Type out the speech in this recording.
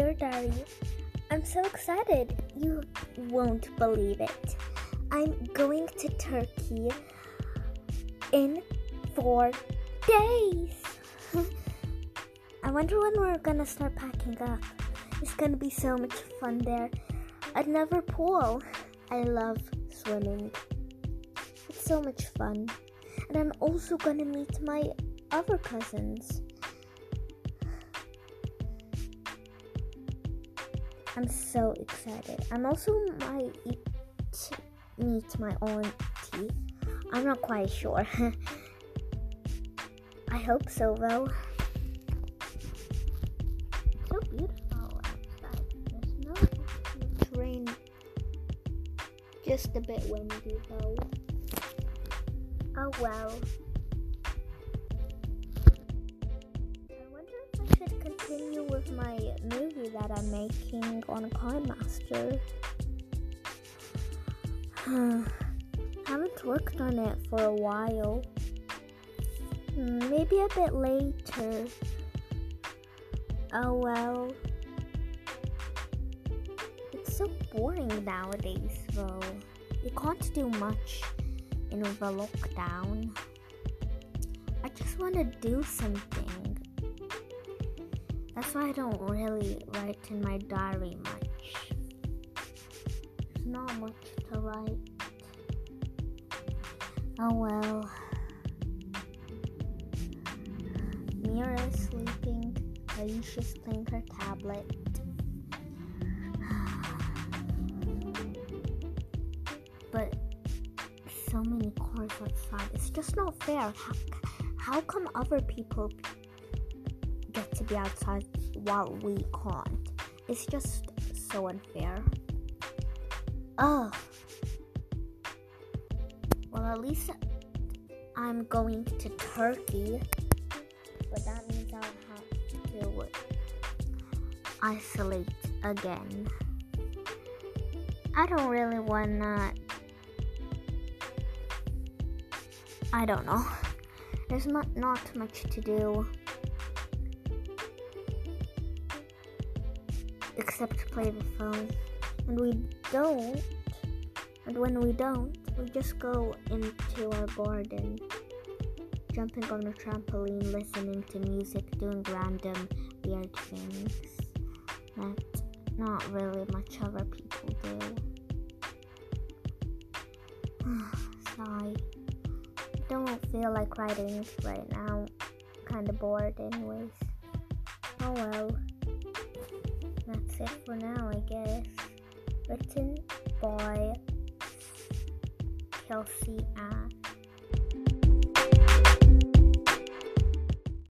Dear Diary, I'm so excited. You won't believe it. I'm going to Turkey in four days. I wonder when we're gonna start packing up. It's gonna be so much fun there. Another pool. I love swimming. It's so much fun. And I'm also gonna meet my other cousins. I'm so excited. I'm also might meet my auntie. I'm not quite sure. I hope so though. So beautiful outside. There's no much rain. Just a bit windy though. Oh well. That I'm making on KineMaster. Haven't worked on it for a while. Maybe a bit later. Oh well. It's so boring nowadays, though. You can't do much in the lockdown. I just want to do something. That's why I don't really write in my diary much. There's not much to write. Oh well. Mira is sleeping. Aisha's playing her tablet. but so many cars outside. It's just not fair. How, how come other people get to be outside while we can't? It's just so unfair. Oh. Well, at least I'm going to Turkey. But that means I'll have to isolate again. I don't really wanna I don't know. There's not not much to do except to play the phone. And we don't and when we don't, we just go into our garden, jumping on a trampoline, listening to music, doing random weird things that not really much other people do. Sigh don't feel like writing this right now. Kinda bored, anyways. Oh well. It for now, I guess. Written by Kelsey Ash.